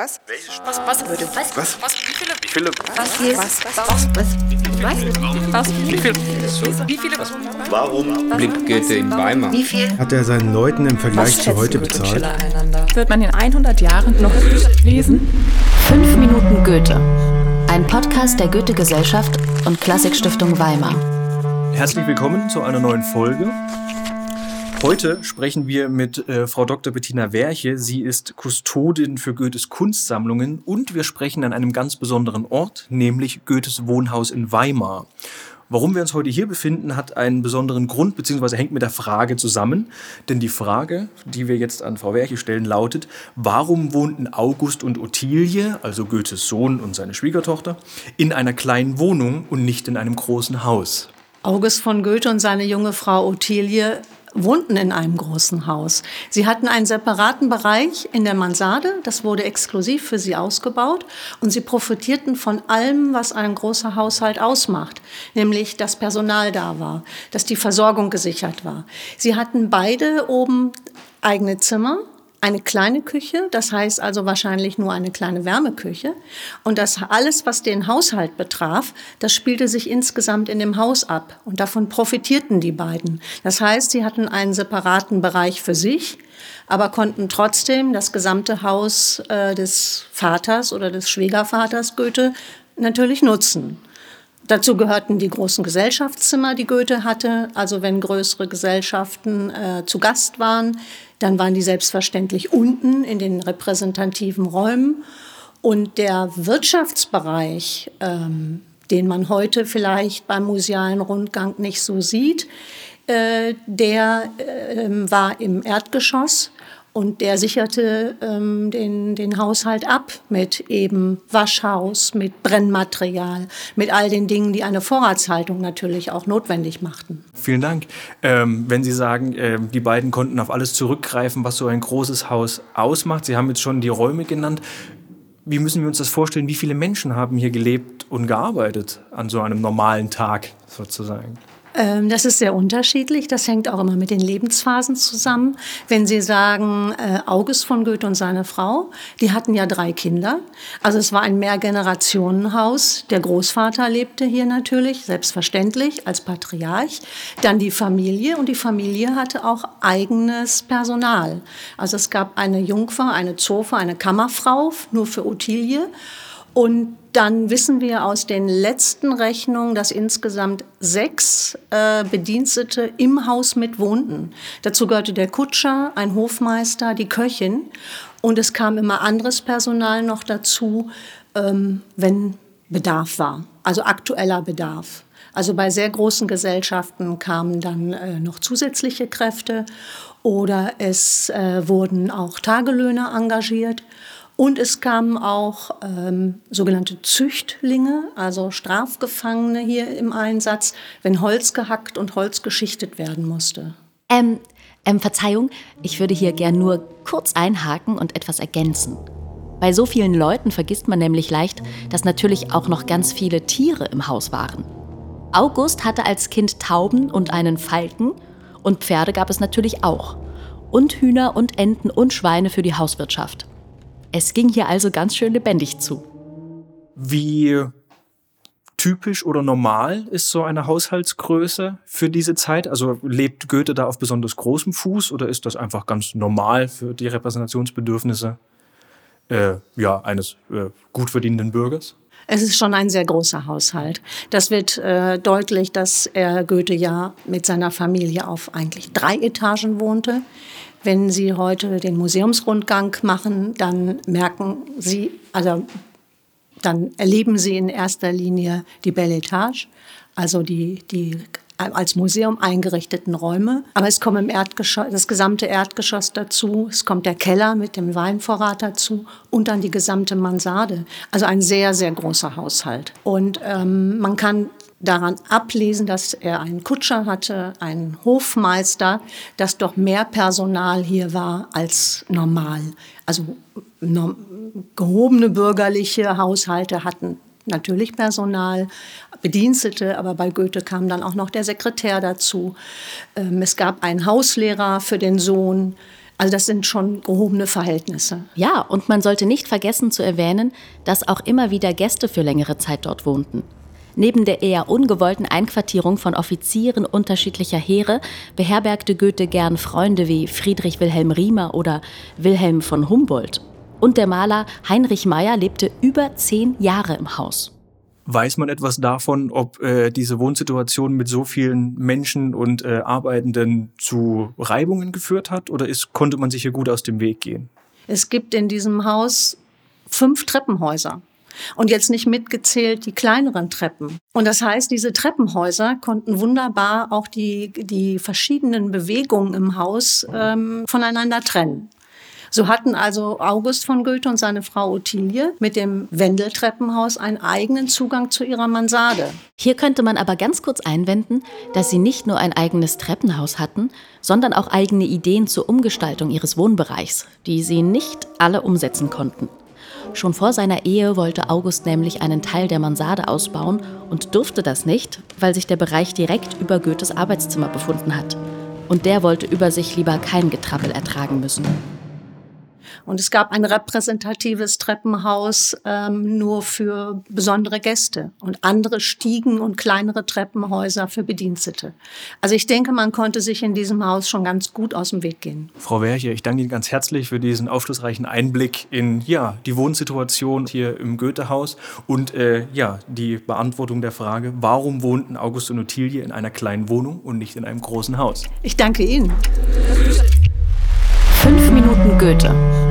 Was? Was? Was? Was? Was? Was? Was? Wie viele? Wie viele? Was? Was? Was? Was? Was? Wie viele? Wie viele? Warum lebt Goethe in Weimar? Wie viel? Hat er seinen Leuten im Vergleich zu heute bezahlt? Wird man in 100 Jahren noch lesen? 5 Minuten Goethe. Ein Podcast der Goethe-Gesellschaft und Klassikstiftung Weimar. Herzlich willkommen zu einer neuen Folge. Heute sprechen wir mit äh, Frau Dr. Bettina Werche. Sie ist Kustodin für Goethes Kunstsammlungen und wir sprechen an einem ganz besonderen Ort, nämlich Goethes Wohnhaus in Weimar. Warum wir uns heute hier befinden, hat einen besonderen Grund, beziehungsweise hängt mit der Frage zusammen. Denn die Frage, die wir jetzt an Frau Werche stellen, lautet, warum wohnten August und Ottilie, also Goethes Sohn und seine Schwiegertochter, in einer kleinen Wohnung und nicht in einem großen Haus? August von Goethe und seine junge Frau Ottilie wohnten in einem großen Haus. Sie hatten einen separaten Bereich in der Mansarde, das wurde exklusiv für sie ausgebaut und sie profitierten von allem, was ein großer Haushalt ausmacht, nämlich dass Personal da war, dass die Versorgung gesichert war. Sie hatten beide oben eigene Zimmer, eine kleine Küche, das heißt also wahrscheinlich nur eine kleine Wärmeküche. Und das alles, was den Haushalt betraf, das spielte sich insgesamt in dem Haus ab. Und davon profitierten die beiden. Das heißt, sie hatten einen separaten Bereich für sich, aber konnten trotzdem das gesamte Haus äh, des Vaters oder des Schwiegervaters Goethe natürlich nutzen. Dazu gehörten die großen Gesellschaftszimmer, die Goethe hatte. Also wenn größere Gesellschaften äh, zu Gast waren, dann waren die selbstverständlich unten in den repräsentativen Räumen. Und der Wirtschaftsbereich, ähm, den man heute vielleicht beim musealen Rundgang nicht so sieht, äh, der äh, war im Erdgeschoss und der sicherte ähm, den, den Haushalt ab mit eben Waschhaus, mit Brennmaterial, mit all den Dingen, die eine Vorratshaltung natürlich auch notwendig machten. Vielen Dank. Ähm, wenn Sie sagen, äh, die beiden konnten auf alles zurückgreifen, was so ein großes Haus ausmacht. Sie haben jetzt schon die Räume genannt. Wie müssen wir uns das vorstellen? Wie viele Menschen haben hier gelebt und gearbeitet an so einem normalen Tag sozusagen? Ähm, das ist sehr unterschiedlich. Das hängt auch immer mit den Lebensphasen zusammen. Wenn Sie sagen, äh, August von Goethe und seine Frau, die hatten ja drei Kinder. Also es war ein Mehrgenerationenhaus. Der Großvater lebte hier natürlich, selbstverständlich, als Patriarch. Dann die Familie und die Familie hatte auch eigenes Personal. Also es gab eine Jungfer, eine Zofe, eine Kammerfrau, nur für Ottilie. Und dann wissen wir aus den letzten Rechnungen, dass insgesamt sechs äh, Bedienstete im Haus mit wohnten. Dazu gehörte der Kutscher, ein Hofmeister, die Köchin. Und es kam immer anderes Personal noch dazu, ähm, wenn Bedarf war, also aktueller Bedarf. Also bei sehr großen Gesellschaften kamen dann äh, noch zusätzliche Kräfte oder es äh, wurden auch Tagelöhner engagiert. Und es kamen auch ähm, sogenannte Züchtlinge, also Strafgefangene hier im Einsatz, wenn Holz gehackt und Holz geschichtet werden musste. Ähm, ähm, Verzeihung, ich würde hier gern nur kurz einhaken und etwas ergänzen. Bei so vielen Leuten vergisst man nämlich leicht, dass natürlich auch noch ganz viele Tiere im Haus waren. August hatte als Kind Tauben und einen Falken und Pferde gab es natürlich auch. Und Hühner und Enten und Schweine für die Hauswirtschaft. Es ging hier also ganz schön lebendig zu. Wie typisch oder normal ist so eine Haushaltsgröße für diese Zeit? Also lebt Goethe da auf besonders großem Fuß oder ist das einfach ganz normal für die Repräsentationsbedürfnisse äh, ja, eines äh, gut verdienenden Bürgers? Es ist schon ein sehr großer Haushalt. Das wird äh, deutlich, dass er Goethe ja mit seiner Familie auf eigentlich drei Etagen wohnte. Wenn Sie heute den Museumsrundgang machen, dann merken Sie, also dann erleben Sie in erster Linie die Belle Etage, also die, die als Museum eingerichteten Räume. Aber es kommt im Erdgeschoss, das gesamte Erdgeschoss dazu. Es kommt der Keller mit dem Weinvorrat dazu und dann die gesamte Mansarde. Also ein sehr, sehr großer Haushalt. Und ähm, man kann daran ablesen, dass er einen Kutscher hatte, einen Hofmeister, dass doch mehr Personal hier war als normal. Also no, gehobene bürgerliche Haushalte hatten natürlich Personal, Bedienstete, aber bei Goethe kam dann auch noch der Sekretär dazu. Ähm, es gab einen Hauslehrer für den Sohn. Also das sind schon gehobene Verhältnisse. Ja, und man sollte nicht vergessen zu erwähnen, dass auch immer wieder Gäste für längere Zeit dort wohnten. Neben der eher ungewollten Einquartierung von Offizieren unterschiedlicher Heere beherbergte Goethe gern Freunde wie Friedrich Wilhelm Riemer oder Wilhelm von Humboldt. Und der Maler Heinrich Meyer lebte über zehn Jahre im Haus. Weiß man etwas davon, ob äh, diese Wohnsituation mit so vielen Menschen und äh, Arbeitenden zu Reibungen geführt hat oder ist, konnte man sich hier gut aus dem Weg gehen? Es gibt in diesem Haus fünf Treppenhäuser. Und jetzt nicht mitgezählt die kleineren Treppen. Und das heißt, diese Treppenhäuser konnten wunderbar auch die, die verschiedenen Bewegungen im Haus ähm, voneinander trennen. So hatten also August von Goethe und seine Frau Ottilie mit dem Wendeltreppenhaus einen eigenen Zugang zu ihrer Mansarde. Hier könnte man aber ganz kurz einwenden, dass sie nicht nur ein eigenes Treppenhaus hatten, sondern auch eigene Ideen zur Umgestaltung ihres Wohnbereichs, die sie nicht alle umsetzen konnten. Schon vor seiner Ehe wollte August nämlich einen Teil der Mansarde ausbauen und durfte das nicht, weil sich der Bereich direkt über Goethes Arbeitszimmer befunden hat. Und der wollte über sich lieber kein Getrappel ertragen müssen. Und es gab ein repräsentatives Treppenhaus ähm, nur für besondere Gäste und andere Stiegen und kleinere Treppenhäuser für Bedienstete. Also ich denke, man konnte sich in diesem Haus schon ganz gut aus dem Weg gehen. Frau Werche, ich danke Ihnen ganz herzlich für diesen aufschlussreichen Einblick in ja, die Wohnsituation hier im Goethehaus und äh, ja, die Beantwortung der Frage, warum wohnten August und Ottilie in einer kleinen Wohnung und nicht in einem großen Haus? Ich danke Ihnen. Fünf Minuten Goethe.